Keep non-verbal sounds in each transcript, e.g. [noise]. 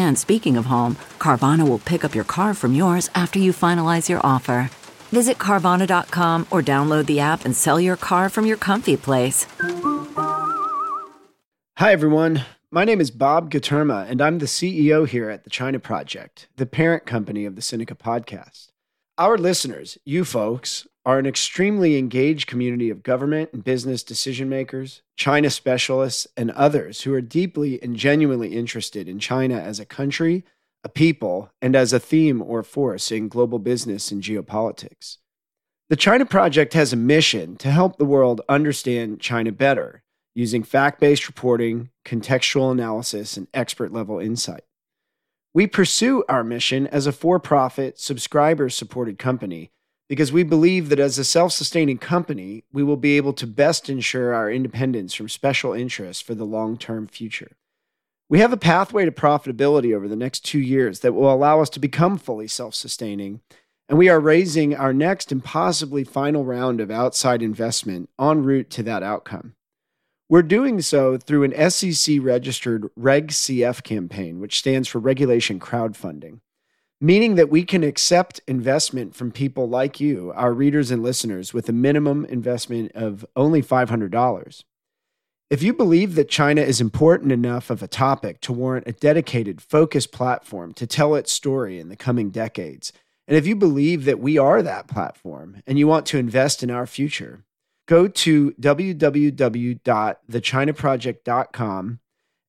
And speaking of home, Carvana will pick up your car from yours after you finalize your offer. Visit Carvana.com or download the app and sell your car from your comfy place. Hi, everyone. My name is Bob Guterma, and I'm the CEO here at the China Project, the parent company of the Sinica podcast. Our listeners, you folks, are an extremely engaged community of government and business decision makers, China specialists, and others who are deeply and genuinely interested in China as a country, a people, and as a theme or force in global business and geopolitics. The China Project has a mission to help the world understand China better using fact based reporting, contextual analysis, and expert level insight. We pursue our mission as a for profit, subscriber supported company because we believe that as a self sustaining company, we will be able to best ensure our independence from special interests for the long term future. We have a pathway to profitability over the next two years that will allow us to become fully self sustaining, and we are raising our next and possibly final round of outside investment en route to that outcome. We're doing so through an SEC registered Reg CF campaign, which stands for Regulation Crowdfunding meaning that we can accept investment from people like you, our readers and listeners, with a minimum investment of only $500. If you believe that China is important enough of a topic to warrant a dedicated, focused platform to tell its story in the coming decades, and if you believe that we are that platform and you want to invest in our future, go to www.thechinaproject.com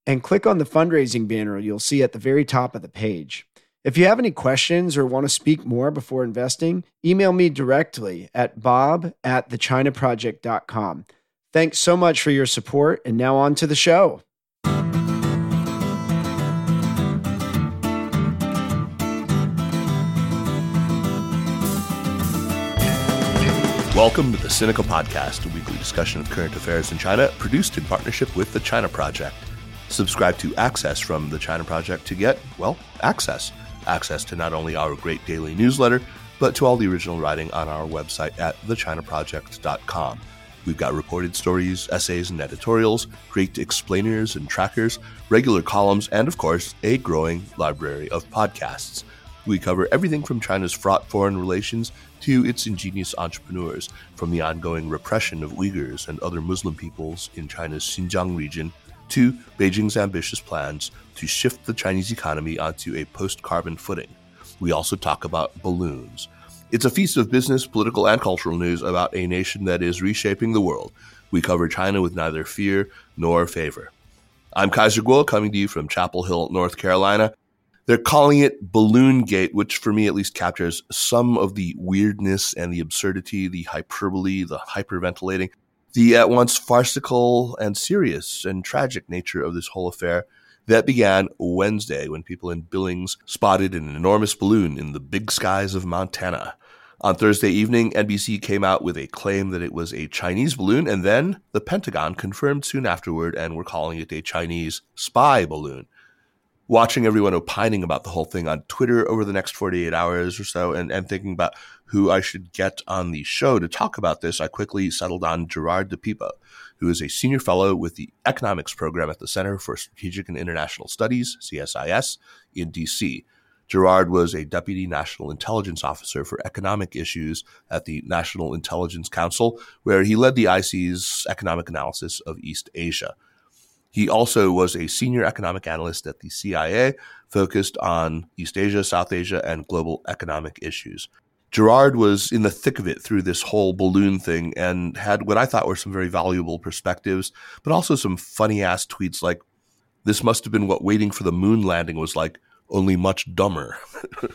and click on the fundraising banner you'll see at the very top of the page. If you have any questions or want to speak more before investing, email me directly at bob at thechinaproject.com. Thanks so much for your support, and now on to the show. Welcome to the Sinica Podcast, a weekly discussion of current affairs in China, produced in partnership with the China Project. Subscribe to Access from the China Project to get, well, access access to not only our great daily newsletter, but to all the original writing on our website at thechinaproject.com. We've got reported stories, essays, and editorials, great explainers and trackers, regular columns, and of course, a growing library of podcasts. We cover everything from China's fraught foreign relations to its ingenious entrepreneurs, from the ongoing repression of Uyghurs and other Muslim peoples in China's Xinjiang region to Beijing's ambitious plans to shift the Chinese economy onto a post carbon footing. We also talk about balloons. It's a feast of business, political, and cultural news about a nation that is reshaping the world. We cover China with neither fear nor favor. I'm Kaiser Kuo, coming to you from Chapel Hill, North Carolina. They're calling it Balloon Gate, which for me at least captures some of the weirdness and the absurdity, the hyperbole, the hyperventilating the at once farcical and serious and tragic nature of this whole affair that began Wednesday when people in Billings spotted an enormous balloon in the big skies of Montana. On Thursday evening, NBC came out with a claim that it was a Chinese balloon, and then the Pentagon confirmed soon afterward and were calling it a Chinese spy balloon watching everyone opining about the whole thing on Twitter over the next 48 hours or so and, and thinking about who I should get on the show to talk about this, I quickly settled on Gerard DiPippo, who is a senior fellow with the economics program at the Center for Strategic and International Studies, CSIS, in DC. Gerard was a deputy national intelligence officer for economic issues at the National Intelligence Council, where he led the IC's economic analysis of East Asia. He also was a senior economic analyst at the CIA, focused on East Asia, South Asia, and global economic issues. Gerard was in the thick of it through this whole balloon thing and had what I thought were some very valuable perspectives, but also some funny ass tweets like, this must have been what waiting for the moon landing was like, only much dumber.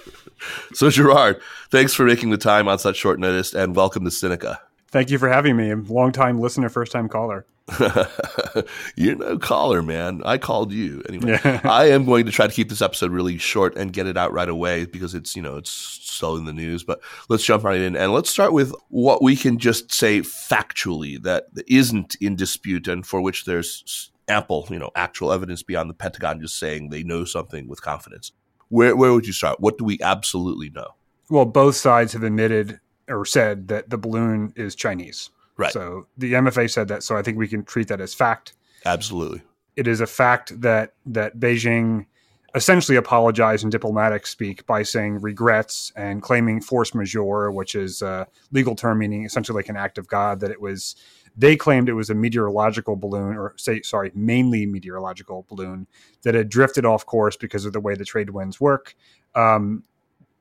[laughs] so, Gerard, thanks for making the time on such short notice and welcome to Sinica. Thank you for having me. I'm long time listener, first time caller. [laughs] You're no caller, man. I called you anyway. [laughs] I am going to try to keep this episode really short and get it out right away because it's you know it's so in the news. But let's jump right in and let's start with what we can just say factually that isn't in dispute and for which there's ample you know actual evidence beyond the Pentagon just saying they know something with confidence. Where where would you start? What do we absolutely know? Well, both sides have admitted or said that the balloon is Chinese. Right. So the MFA said that. So I think we can treat that as fact. Absolutely. It is a fact that that Beijing essentially apologized in diplomatic speak by saying regrets and claiming force majeure, which is a legal term meaning essentially like an act of God. That it was they claimed it was a meteorological balloon, or say sorry, mainly meteorological balloon that had drifted off course because of the way the trade winds work. Um,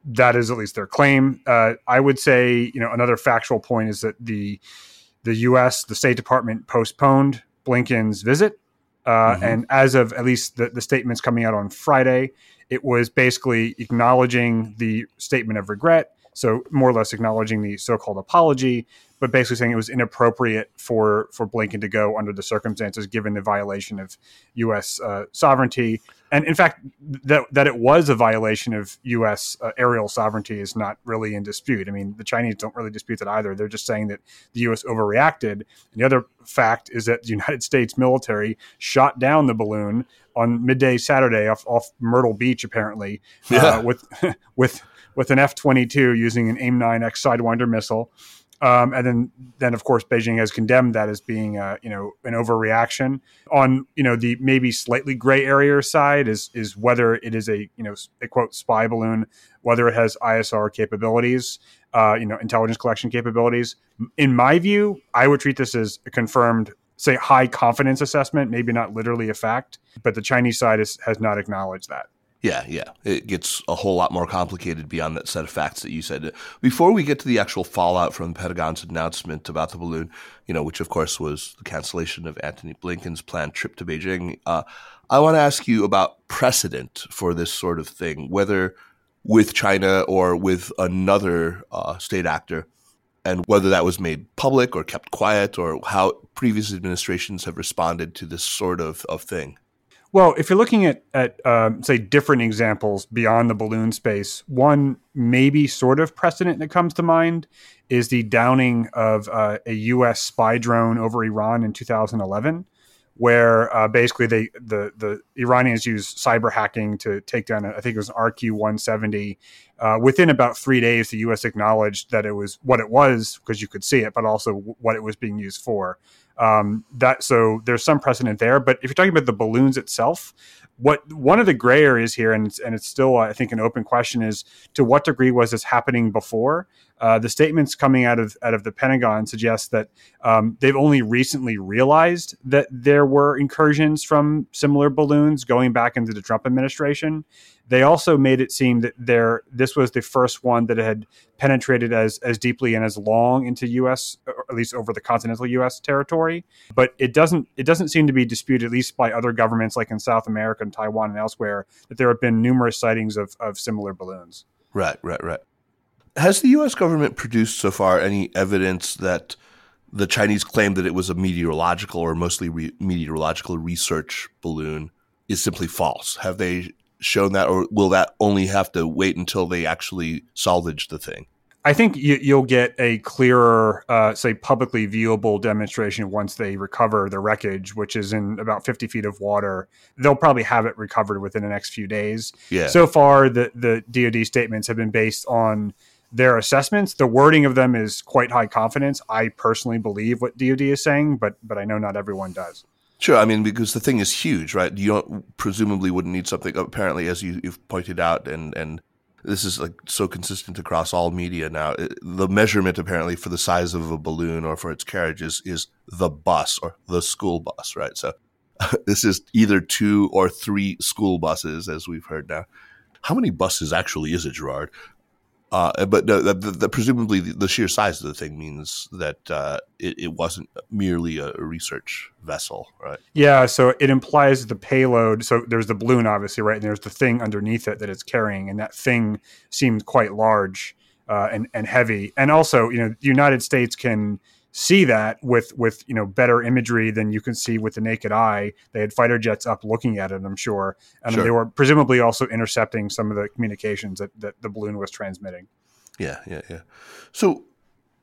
that is at least their claim. Uh, I would say, you know, another factual point is that the the U.S. the State Department postponed Blinken's visit, uh, mm-hmm. and as of at least the, the statements coming out on Friday, it was basically acknowledging the statement of regret. So more or less acknowledging the so-called apology, but basically saying it was inappropriate for for Blinken to go under the circumstances, given the violation of U.S. Uh, sovereignty, and in fact, that that it was a violation of U.S. Uh, aerial sovereignty is not really in dispute. I mean, the Chinese don't really dispute that either. They're just saying that the U.S. overreacted. And the other fact is that the United States military shot down the balloon on midday Saturday off, off Myrtle Beach, apparently, uh, yeah. uh, with [laughs] with with an F twenty two using an AIM nine X Sidewinder missile. Um, and then, then of course, Beijing has condemned that as being, uh, you know, an overreaction. On you know the maybe slightly gray area side is is whether it is a you know a quote spy balloon, whether it has ISR capabilities, uh, you know, intelligence collection capabilities. In my view, I would treat this as a confirmed, say, high confidence assessment, maybe not literally a fact, but the Chinese side is, has not acknowledged that. Yeah, yeah. It gets a whole lot more complicated beyond that set of facts that you said. Before we get to the actual fallout from the Pentagon's announcement about the balloon, you know, which of course was the cancellation of Anthony Blinken's planned trip to Beijing, uh, I want to ask you about precedent for this sort of thing, whether with China or with another uh, state actor, and whether that was made public or kept quiet, or how previous administrations have responded to this sort of, of thing. Well, if you're looking at at um, say different examples beyond the balloon space, one maybe sort of precedent that comes to mind is the downing of uh, a U.S. spy drone over Iran in 2011, where uh, basically they the the Iranians used cyber hacking to take down I think it was an RQ-170. Uh, within about three days, the U.S. acknowledged that it was what it was because you could see it, but also what it was being used for. Um, that so there's some precedent there. But if you're talking about the balloons itself, what one of the gray areas here, and it's, and it's still I think an open question, is to what degree was this happening before? Uh, the statements coming out of out of the Pentagon suggest that um, they've only recently realized that there were incursions from similar balloons going back into the Trump administration. They also made it seem that there this was the first one that had penetrated as as deeply and as long into U.S. or at least over the continental U.S. territory. But it doesn't it doesn't seem to be disputed, at least by other governments like in South America and Taiwan and elsewhere, that there have been numerous sightings of of similar balloons. Right, right, right. Has the U.S. government produced so far any evidence that the Chinese claim that it was a meteorological or mostly re- meteorological research balloon is simply false? Have they shown that, or will that only have to wait until they actually salvage the thing? I think you, will get a clearer, uh, say, publicly viewable demonstration once they recover the wreckage, which is in about 50 feet of water. They'll probably have it recovered within the next few days. Yeah. So far, the, the DoD statements have been based on their assessments. The wording of them is quite high confidence. I personally believe what DoD is saying, but but I know not everyone does. Sure, I mean because the thing is huge, right? You don't presumably wouldn't need something apparently, as you, have pointed out, and and this is like so consistent across all media now. It, the measurement apparently for the size of a balloon or for its carriage is, is the bus or the school bus, right? So [laughs] this is either two or three school buses, as we've heard now. How many buses actually is it, Gerard? Uh, but the, the, the, presumably the, sheer size of the thing means that uh, it, it, wasn't merely a research vessel, right? Yeah, so it implies the payload. So there's the balloon, obviously, right, and there's the thing underneath it that it's carrying, and that thing seems quite large uh, and and heavy. And also, you know, the United States can see that with with you know better imagery than you can see with the naked eye. They had fighter jets up looking at it, I'm sure, and sure. they were presumably also intercepting some of the communications that, that the balloon was transmitting. Yeah, yeah, yeah. So,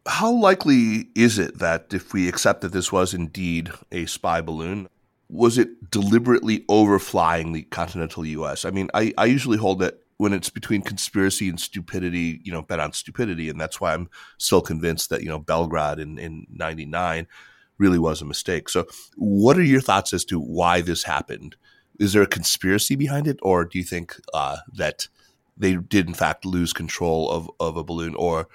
how likely is it that if we accept that this was indeed a spy balloon, was it deliberately overflying the continental U.S.? I mean, I, I usually hold that when it's between conspiracy and stupidity, you know, bet on stupidity. And that's why I'm still convinced that, you know, Belgrade in, in 99 really was a mistake. So what are your thoughts as to why this happened? Is there a conspiracy behind it? Or do you think uh, that they did in fact lose control of, of a balloon or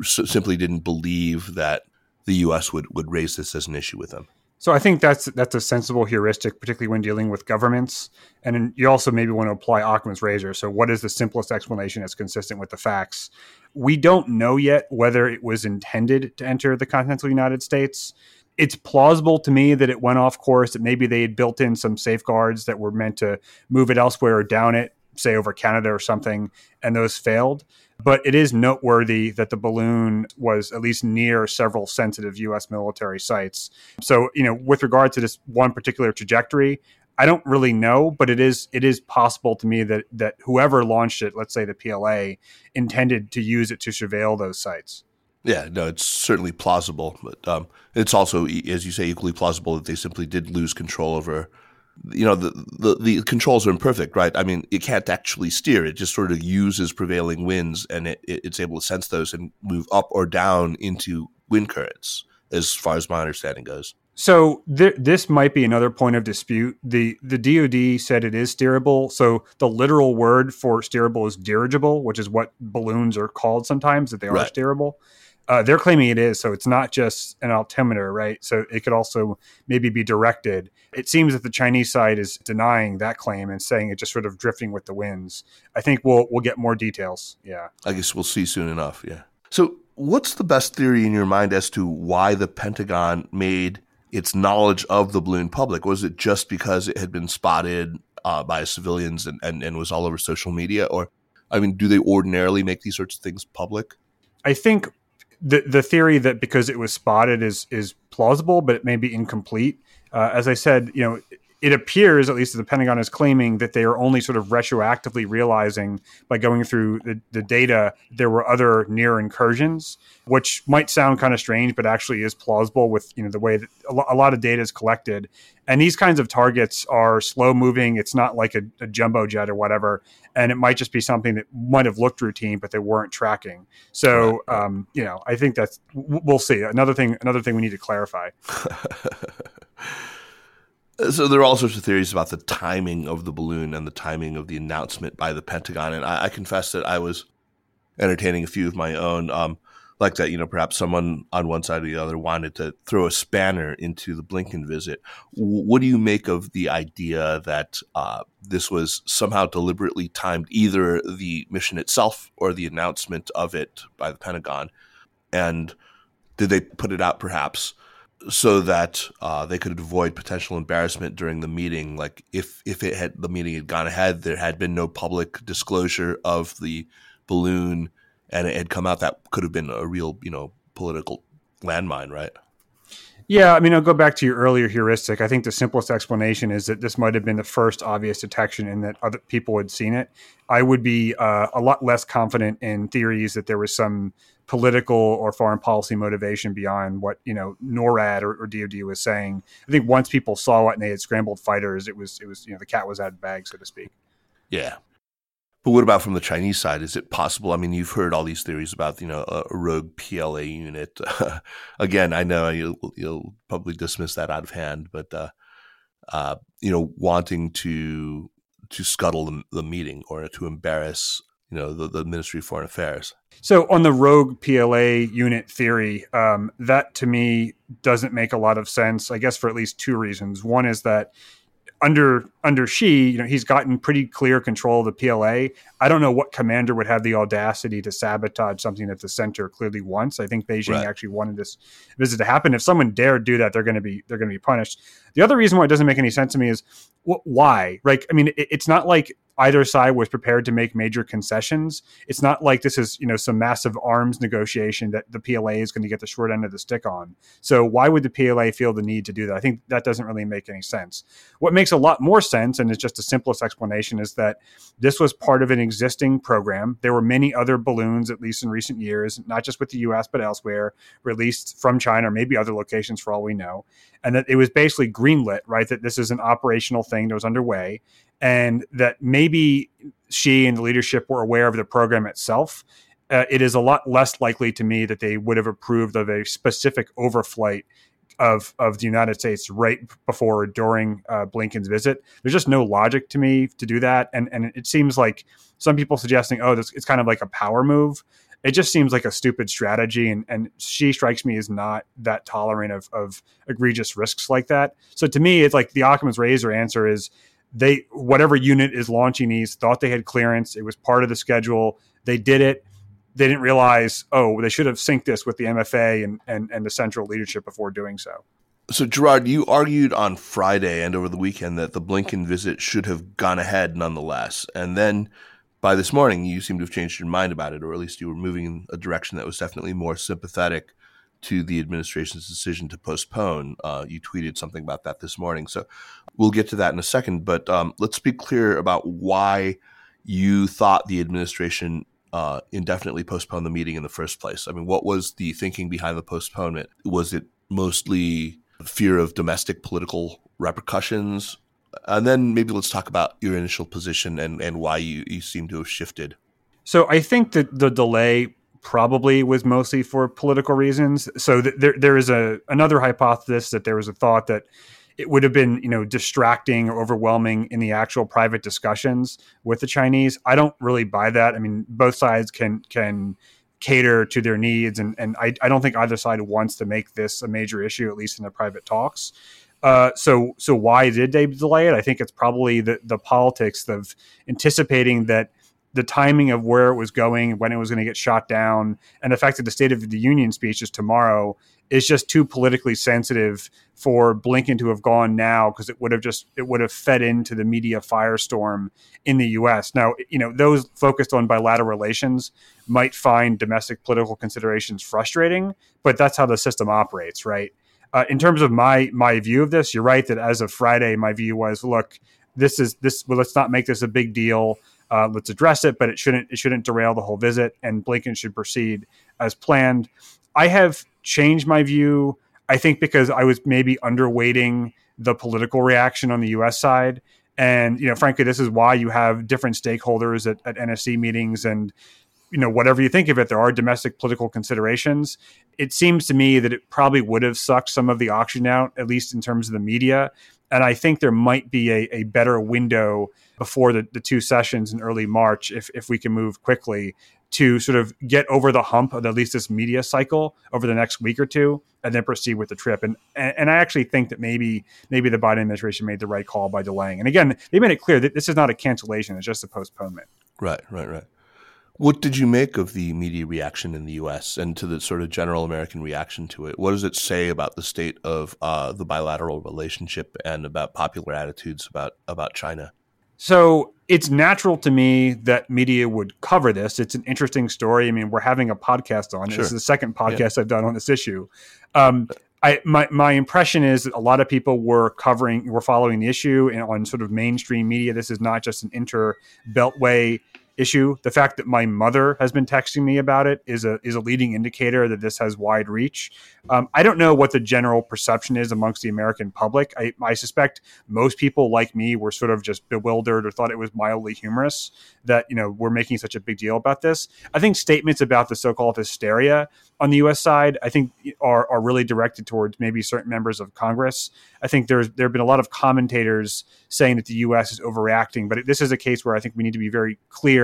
simply didn't believe that the U.S. would, would raise this as an issue with them? So I think that's that's a sensible heuristic, particularly when dealing with governments. And you also maybe want to apply Occam's razor. So what is the simplest explanation that's consistent with the facts? We don't know yet whether it was intended to enter the continental United States. It's plausible to me that it went off course, that maybe they had built in some safeguards that were meant to move it elsewhere or down it, say over Canada or something, and those failed. But it is noteworthy that the balloon was at least near several sensitive U.S. military sites. So, you know, with regard to this one particular trajectory, I don't really know, but it is it is possible to me that that whoever launched it, let's say the PLA, intended to use it to surveil those sites. Yeah, no, it's certainly plausible, but um, it's also, as you say, equally plausible that they simply did lose control over you know the, the, the controls are imperfect right? I mean it can't actually steer. It just sort of uses prevailing winds and it, it, it's able to sense those and move up or down into wind currents as far as my understanding goes. So th- this might be another point of dispute. The the dod said it is steerable so the literal word for steerable is dirigible which is what balloons are called sometimes that they are right. steerable uh, they're claiming it is, so it's not just an altimeter, right? So it could also maybe be directed. It seems that the Chinese side is denying that claim and saying it's just sort of drifting with the winds. I think we'll we'll get more details. Yeah, I guess we'll see soon enough. Yeah. So, what's the best theory in your mind as to why the Pentagon made its knowledge of the balloon public? Was it just because it had been spotted uh, by civilians and, and, and was all over social media, or I mean, do they ordinarily make these sorts of things public? I think the the theory that because it was spotted is is plausible, but it may be incomplete. Uh, as I said, you know, it appears, at least the Pentagon is claiming, that they are only sort of retroactively realizing by going through the, the data there were other near incursions, which might sound kind of strange, but actually is plausible with you know the way that a lot of data is collected. And these kinds of targets are slow moving. It's not like a, a jumbo jet or whatever, and it might just be something that might have looked routine, but they weren't tracking. So um, you know, I think that's we'll see. Another thing, another thing we need to clarify. [laughs] So there are all sorts of theories about the timing of the balloon and the timing of the announcement by the Pentagon, and I, I confess that I was entertaining a few of my own, um, like that. You know, perhaps someone on one side or the other wanted to throw a spanner into the Blinken visit. what do you make of the idea that uh, this was somehow deliberately timed, either the mission itself or the announcement of it by the Pentagon, and did they put it out perhaps? So that uh, they could avoid potential embarrassment during the meeting. Like if if it had the meeting had gone ahead, there had been no public disclosure of the balloon, and it had come out, that could have been a real you know political landmine, right? Yeah, I mean, I'll go back to your earlier heuristic. I think the simplest explanation is that this might have been the first obvious detection and that other people had seen it. I would be uh, a lot less confident in theories that there was some political or foreign policy motivation beyond what you know NORAD or, or, DoD was saying. I think once people saw it and they had scrambled fighters, it was it was you know the cat was out of the bag, so to speak. Yeah, but what about from the Chinese side? Is it possible? I mean, you've heard all these theories about you know a, rogue PLA unit. [laughs] Again, I know you'll, you'll, probably dismiss that out of hand, but uh, uh, you know, wanting to to scuttle the, the, meeting or to embarrass you know the, the Ministry of Foreign Affairs. So on the rogue PLA unit theory, um, that to me doesn't make a lot of sense. I guess for at least two reasons. One is that under under Xi, you know, he's gotten pretty clear control of the PLA. I don't know what commander would have the audacity to sabotage something that the center clearly wants. I think Beijing right. actually wanted this visit to happen. If someone dared do that, they're going to be they're going to be punished. The other reason why it doesn't make any sense to me is wh- why. Right? I mean, it, it's not like either side was prepared to make major concessions. It's not like this is, you know, some massive arms negotiation that the PLA is going to get the short end of the stick on. So why would the PLA feel the need to do that? I think that doesn't really make any sense. What makes a lot more sense, and it's just the simplest explanation, is that this was part of an existing program. There were many other balloons, at least in recent years, not just with the US, but elsewhere, released from China or maybe other locations for all we know. And that it was basically greenlit, right? That this is an operational thing that was underway and that maybe Xi and the leadership were aware of the program itself, uh, it is a lot less likely to me that they would have approved of a specific overflight of of the United States right before or during uh, Blinken's visit. There's just no logic to me to do that, and and it seems like some people suggesting, oh, this it's kind of like a power move. It just seems like a stupid strategy, and and Xi strikes me as not that tolerant of of egregious risks like that. So to me, it's like the Occam's razor answer is they whatever unit is launching these thought they had clearance. It was part of the schedule. They did it. They didn't realize, oh, they should have synced this with the MFA and, and, and the central leadership before doing so. So, Gerard, you argued on Friday and over the weekend that the Blinken visit should have gone ahead nonetheless. And then by this morning, you seem to have changed your mind about it, or at least you were moving in a direction that was definitely more sympathetic to the administration's decision to postpone. Uh, you tweeted something about that this morning. So we'll get to that in a second. But um, let's be clear about why you thought the administration uh, indefinitely postponed the meeting in the first place. I mean, what was the thinking behind the postponement? Was it mostly fear of domestic political repercussions? And then maybe let's talk about your initial position and, and why you, you seem to have shifted. So I think that the delay probably was mostly for political reasons. So th- there there is a another hypothesis that there was a thought that it would have been you know distracting or overwhelming in the actual private discussions with the Chinese. I don't really buy that. I mean, both sides can can cater to their needs, and and I, I don't think either side wants to make this a major issue, at least in the private talks. Uh, so so why did they delay it? I think it's probably the the politics of anticipating that the timing of where it was going, when it was going to get shot down, and the fact that the State of the Union speech is tomorrow is just too politically sensitive for Blinken to have gone now because it would have just it would have fed into the media firestorm in the U.S. Now, you know, those focused on bilateral relations might find domestic political considerations frustrating, but that's how the system operates, right? Uh, in terms of my my view of this, you're right that as of Friday, my view was, look, this is this. Well, let's not make this a big deal uh, let's address it, but it shouldn't it shouldn't derail the whole visit, and Blinken should proceed as planned. I have changed my view. I think because I was maybe underweighting the political reaction on the U.S. side, and you know, frankly, this is why you have different stakeholders at, at NSC meetings, and you know, whatever you think of it, there are domestic political considerations. It seems to me that it probably would have sucked some of the oxygen out, at least in terms of the media. And I think there might be a, a better window before the, the two sessions in early March if, if we can move quickly to sort of get over the hump of at least this media cycle over the next week or two and then proceed with the trip. And, and, and I actually think that maybe maybe the Biden administration made the right call by delaying. And again, they made it clear that this is not a cancellation; it's just a postponement. Right, right, right. What did you make of the media reaction in the U.S. and to the sort of general American reaction to it? What does it say about the state of uh, the bilateral relationship and about popular attitudes about about China? So it's natural to me that media would cover this. It's an interesting story. I mean, we're having a podcast on it. Sure. This is the second podcast yeah. I've done on this issue. Um, I, my, my impression is that a lot of people were covering, were following the issue and on sort of mainstream media. This is not just an inter beltway issue. The fact that my mother has been texting me about it is a is a leading indicator that this has wide reach. Um, I don't know what the general perception is amongst the American public. I, I suspect most people like me were sort of just bewildered or thought it was mildly humorous that you know we're making such a big deal about this. I think statements about the so-called hysteria on the U.S. side, I think, are are really directed towards maybe certain members of Congress. I think there's there have been a lot of commentators saying that the U.S. is overreacting, but this is a case where I think we need to be very clear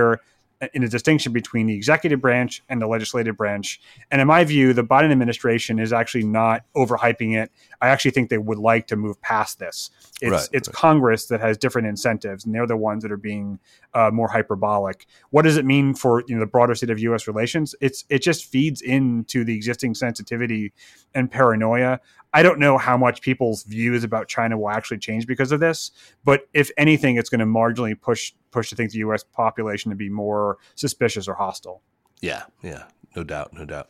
in a distinction between the executive branch and the legislative branch. And in my view, the Biden administration is actually not overhyping it. I actually think they would like to move past this. It's Right, it's right. Congress that has different incentives, and they're the ones that are being uh, more hyperbolic. What does it mean for you know the broader state of U.S. relations? It's it just feeds into the existing sensitivity and paranoia. I don't know how much people's views about China will actually change because of this, but if anything, it's going to marginally push push to think the U.S. population to be more suspicious or hostile. Yeah, yeah, no doubt, no doubt.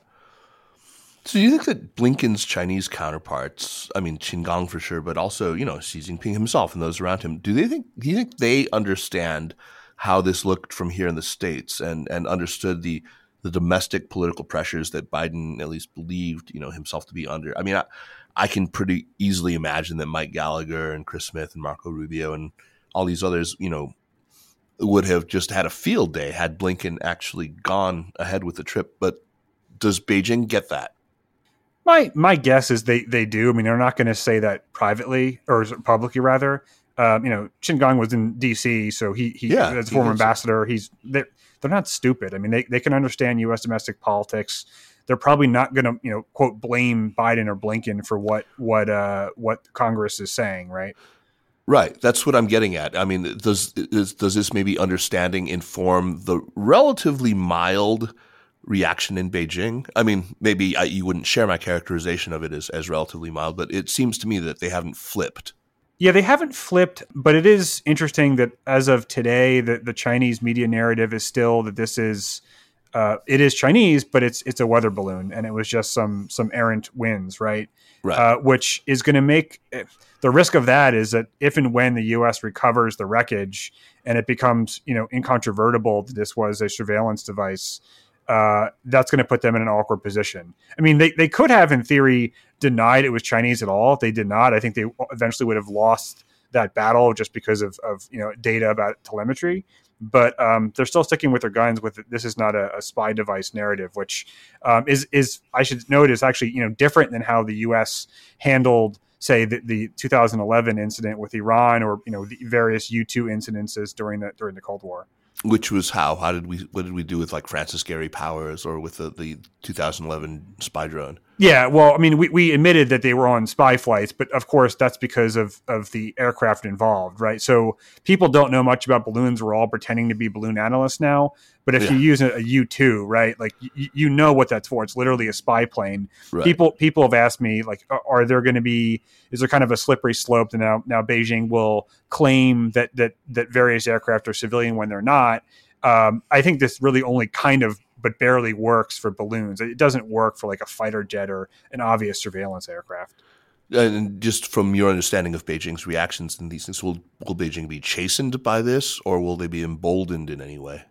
So, do you think that Blinken's Chinese counterparts, I mean, Qin Gang for sure, but also, you know, Xi Jinping himself and those around him, do they think, do you think they understand how this looked from here in the States and, and understood the, the domestic political pressures that Biden at least believed, you know, himself to be under? I mean, I, I can pretty easily imagine that Mike Gallagher and Chris Smith and Marco Rubio and all these others, you know, would have just had a field day had Blinken actually gone ahead with the trip. But does Beijing get that? My my guess is they they do. I mean, they're not going to say that privately or publicly, rather. Um, you know, Qin Gang was in D.C., so he he Yeah, as he former ambassador, he's they're, they're not stupid. I mean, they they can understand U.S. domestic politics. They're probably not going to you know quote blame Biden or Blinken for what what uh what Congress is saying, right? Right. That's what I'm getting at. I mean, does is, does this maybe understanding inform the relatively mild reaction in Beijing? I mean, maybe I, you wouldn't share my characterization of it as, as relatively mild, but it seems to me that they haven't flipped. Yeah, they haven't flipped, but it is interesting that as of today, the, the Chinese media narrative is still that this is uh, it is Chinese, but it's it's a weather balloon, and it was just some some errant winds, right? Right. Uh, which is going to make the risk of that is that if and when the U.S. recovers the wreckage and it becomes you know incontrovertible that this was a surveillance device, uh, that's going to put them in an awkward position. I mean, they, they could have, in theory, denied it was Chinese at all. If they did not, I think they eventually would have lost that battle just because of, of you know data about telemetry. But um, they're still sticking with their guns. With this is not a, a spy device narrative, which um, is is I should note is actually you know different than how the U.S. handled say the, the 2011 incident with Iran or you know the various U2 incidences during the during the Cold War. Which was how? How did we? What did we do with like Francis Gary Powers or with the, the 2011 spy drone? Yeah, well, I mean, we, we admitted that they were on spy flights, but of course, that's because of, of the aircraft involved, right? So people don't know much about balloons. We're all pretending to be balloon analysts now. But if Yeah. you use a U two, right, like y- you know what that's for. It's literally a spy plane. Right. People people have asked me like, are, are there going to be? Is there kind of a slippery slope that now now Beijing will claim that that that various aircraft are civilian when they're not? Um, I think this really only kind of but barely works for balloons. It doesn't work for like a fighter jet or an obvious surveillance aircraft. And just from your understanding of Beijing's reactions and these things, will will Beijing be chastened by this, or will they be emboldened in any way?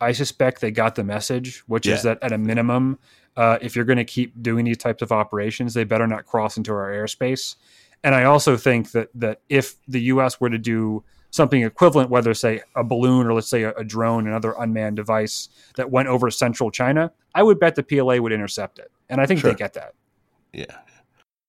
I suspect they got the message, which is that at a minimum, uh, if you're going to keep doing these types of operations, they better not cross into our airspace. And I also think that that if the U.S. were to do something equivalent, whether say a balloon or let's say a, a drone, another unmanned device that went over central China, I would bet the PLA would intercept it. And I think Sure. they get that. Yeah.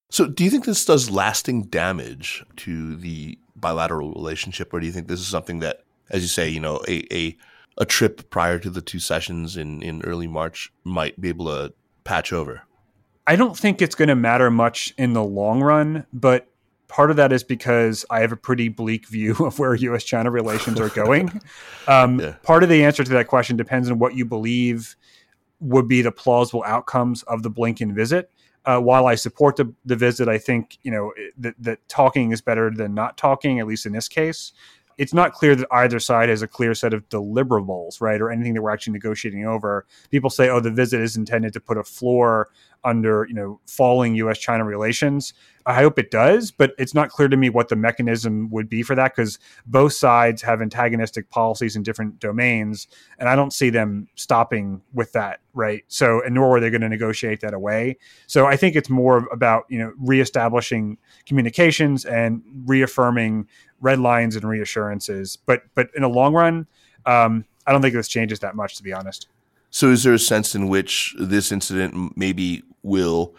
So, do you think this does lasting damage to the bilateral relationship, or do you think this is something that, as you say, you know, a a, a trip prior to the two sessions in in early March might be able to patch over? I don't think it's going to matter much in the long run, but part of that is because I have a pretty bleak view [laughs] of where U.S. China relations are going. Um, Yeah. Part of the answer to that question depends on what you believe would be the plausible outcomes of the Blinken visit. Uh, while I support the, the visit, I think you know that, that talking is better than not talking, at least in this case. It's not clear that either side has a clear set of deliverables, right, or anything that we're actually negotiating over. People say, "Oh, the visit is intended to put a floor under you know falling U.S. China relations." I hope it does, but it's not clear to me what the mechanism would be for that because both sides have antagonistic policies in different domains, and I don't see them stopping with that, right? So, and nor are they going to negotiate that away. So, I think it's more about you know reestablishing communications and reaffirming red lines and reassurances. But but in the long run, um, I don't think this changes that much, to be honest. So, is there a sense in which this incident maybe will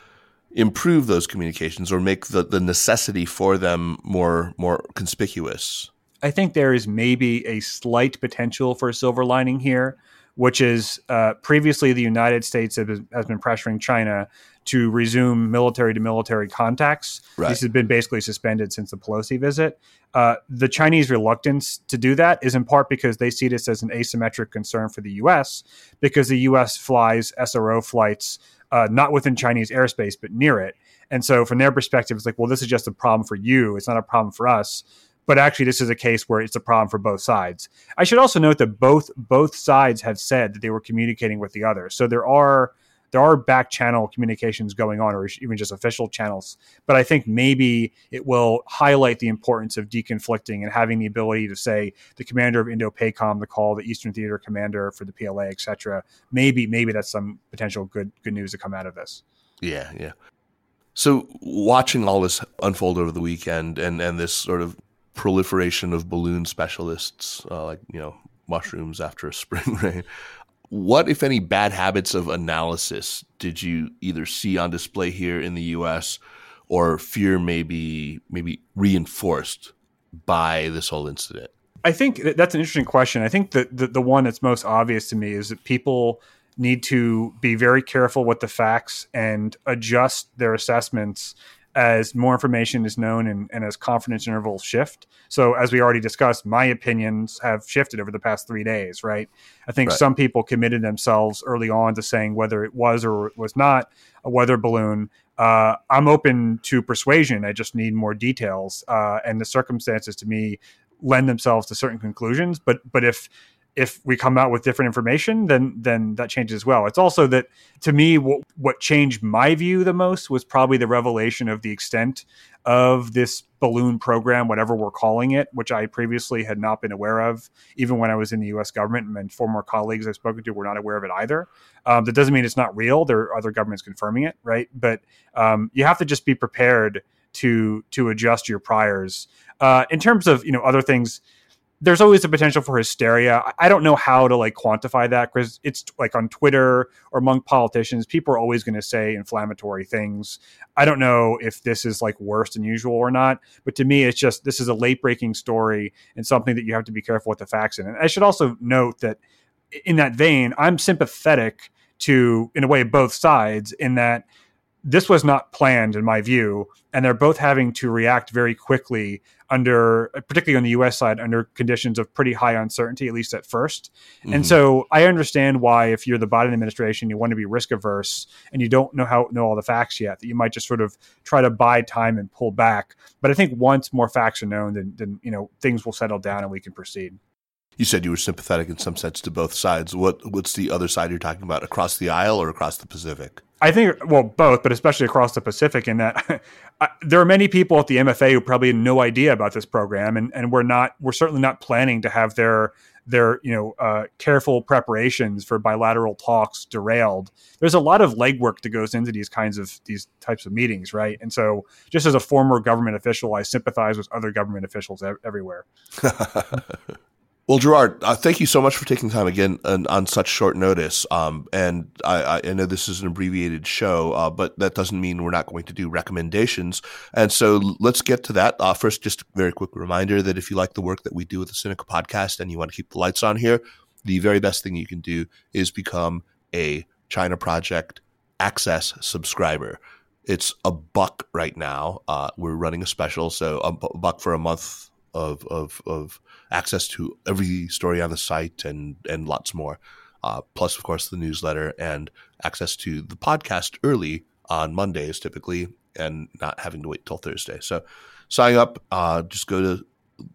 improve those communications or make the, the necessity for them more more conspicuous? I think there is maybe a slight potential for a silver lining here, which is uh, previously the United States has been pressuring China to resume military to military contacts. Right. This has been basically suspended since the Pelosi visit. Uh, the Chinese reluctance to do that is in part because they see this as an asymmetric concern for the U.S. because the U.S. flies SRO flights uh, not within Chinese airspace but near it, and so from their perspective, it's like, well, this is just a problem for you. It's not a problem for us. But actually, this is a case where it's a problem for both sides. I should also note that both both sides have said that they were communicating with the other. So there are there are back channel communications going on, or even just official channels. But I think maybe it will highlight the importance of deconflicting and having the ability to say the commander of Indo-PACOM, the call, the Eastern Theater commander for the PLA, etc. Maybe maybe that's some potential good good news to come out of this. Yeah, yeah. So watching all this unfold over the weekend and and this sort of proliferation of balloon specialists, uh, like you know mushrooms after a spring [laughs] rain. What, if any, bad habits of analysis did you either see on display here in the U.S. or fear maybe maybe reinforced by this whole incident? I think that's an interesting question. I think that the, the one that's most obvious to me is that people need to be very careful with the facts and adjust their assessments as more information is known and, and, as confidence intervals shift. So, as we already discussed, my opinions have shifted over the past three days, right? I think right. some people committed themselves early on to saying whether it was or was not a weather balloon. Uh, I'm open to persuasion. I just need more details. Uh, and the circumstances to me lend themselves to certain conclusions. But, but if if we come out with different information, then then that changes as well. It's also that to me, what, what changed my view the most was probably the revelation of the extent of this balloon program, whatever we're calling it, which I previously had not been aware of, even when I was in the U.S. government. And former colleagues I've spoken to were not aware of it either. Um, that doesn't mean it's not real. There are other governments confirming it, right? But um, you have to just be prepared to to adjust your priors. Uh, in terms of you know other things there's always a potential for hysteria. I don't know how to like quantify that because it's like on Twitter or among politicians, people are always going to say inflammatory things. I don't know if this is like worse than usual or not, but to me, it's just this is a late breaking story and something that you have to be careful with the facts in. And I should also note that in that vein, I'm sympathetic to, in a way, both sides in that this was not planned in my view and they're both having to react very quickly under particularly on the US side under conditions of pretty high uncertainty at least at 1st mm-hmm. and so I understand why if you're the Biden administration you want to be risk averse and you don't know how know all the facts yet that you might just sort of try to buy time and pull back. But I think once more facts are known then then you know things will settle down and we can proceed you said you were sympathetic in some sense to both sides. What what's the other side you're talking about? Across the aisle or across the Pacific? I think well both, but especially across the Pacific. In that [laughs] there are many people at the MFA who probably had no idea about this program, and and we're not we're certainly not planning to have their their you know uh, careful preparations for bilateral talks derailed. There's a lot of legwork that goes into these kinds of these types of meetings, right? And so, just as a former government official, I sympathize with other government officials everywhere. [laughs] Well, Gerard, uh, thank you so much for taking time again on, on such short notice. Um, and I, I, know this is an abbreviated show, uh, but that doesn't mean we're not going to do recommendations. And so let's get to that. Uh, first, just a very quick reminder that if you like the work that we do with the Sinica podcast and you want to keep the lights on here, the very best thing you can do is become a China Project Access subscriber. It's a buck right now. Uh, we're running a special, so a buck for a month of of of access to every story on the site and and lots more. Uh, plus, of course, the newsletter and access to the podcast early on Mondays, typically, and not having to wait till Thursday. So, sign up. Uh, just go to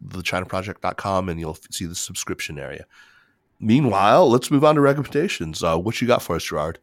thechinaproject.com and you'll see the subscription area. Meanwhile, let's move on to recommendations. Uh, what you got for us, Gerard?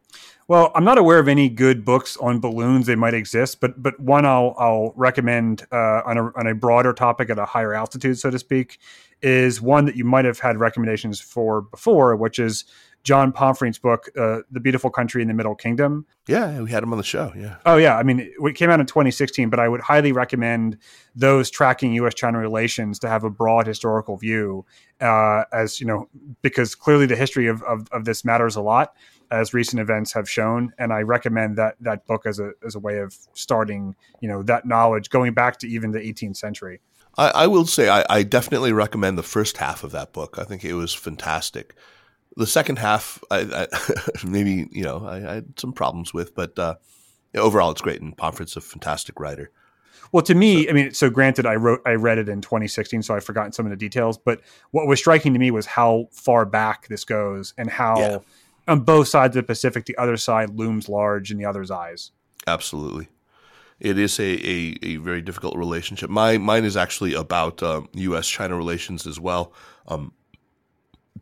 Well, I'm not aware of any good books on balloons. They might exist, but but one I'll I'll recommend uh, on a on a broader topic at a higher altitude, so to speak, is one that you might have had recommendations for before, which is John Pomfret's book, uh, "The Beautiful Country in the Middle Kingdom." Yeah, we had him on the show. Yeah. Oh yeah, I mean, it came out in 2016, but I would highly recommend those tracking U.S.-China relations to have a broad historical view, uh, as you know, because clearly the history of, of, of this matters a lot, as recent events have shown, and I recommend that that book as a as a way of starting, you know, that knowledge going back to even the 18th century. I, I will say I, I, definitely recommend the first half of that book. I think it was fantastic. The second half, I, [laughs] maybe you know, I, had some problems with, but uh, overall, it's great. And Pomfret's a fantastic writer. Well, to me, so, I mean, so granted, I wrote, I read it in 2016, so I've forgotten some of the details. But what was striking to me was how far back this goes, and how yeah. on both sides of the Pacific, the other side looms large in the other's eyes. Absolutely it is a, a, a, very difficult relationship. My mine is actually about um, U.S. China relations as well. Um,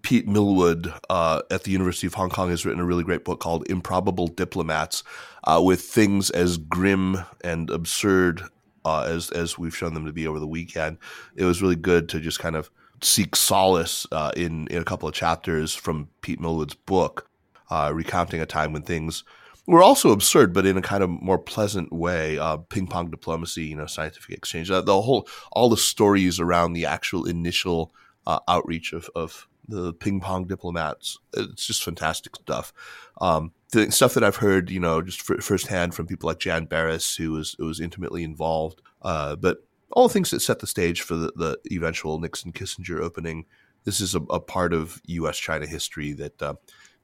Pete Millwood uh, at the University of Hong Kong has written a really great book called Improbable Diplomats, uh, with things as grim and absurd uh, as as we've shown them to be over the weekend. It was really good to just kind of seek solace uh, in in a couple of chapters from Pete Millwood's book, uh, recounting a time when things were also absurd, but in a kind of more pleasant way. Uh, ping pong diplomacy, you know, scientific exchange, uh, the whole, all the stories around the actual initial uh, outreach of, of the ping pong diplomats. It's just fantastic stuff. Um, the stuff that I've heard, you know, just firsthand from people like Jan Berris, who was was intimately involved. Uh, but all the things that set the stage for the, the eventual Nixon Kissinger opening. This is a, a part of U.S. China history that uh,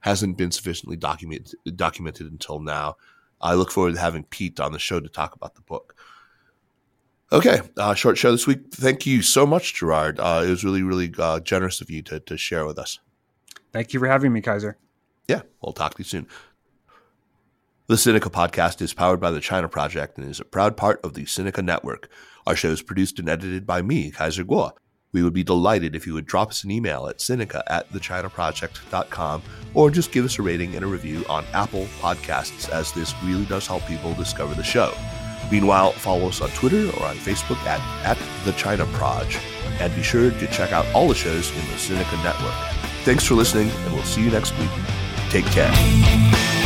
hasn't been sufficiently documented documented until now. I look forward to having Pete on the show to talk about the book. Okay, uh, short show this week. Thank you so much, Gerard. Uh, it was really, really uh, generous of you to, to share with us. Thank you for having me, Kaiser. Yeah, we'll talk to you soon. The Sinica podcast is powered by the China Project and is a proud part of the Sinica Network. Our show is produced and edited by me, Kaiser Kuo. We would be delighted if you would drop us an email at Sinica at thechinaproject.com or just give us a rating and a review on Apple Podcasts, as this really does help people discover the show. Meanwhile, follow us on Twitter or on Facebook at, at The China Proj. And be sure to check out all the shows in the Sinica Network. Thanks for listening, and we'll see you next week. Take care.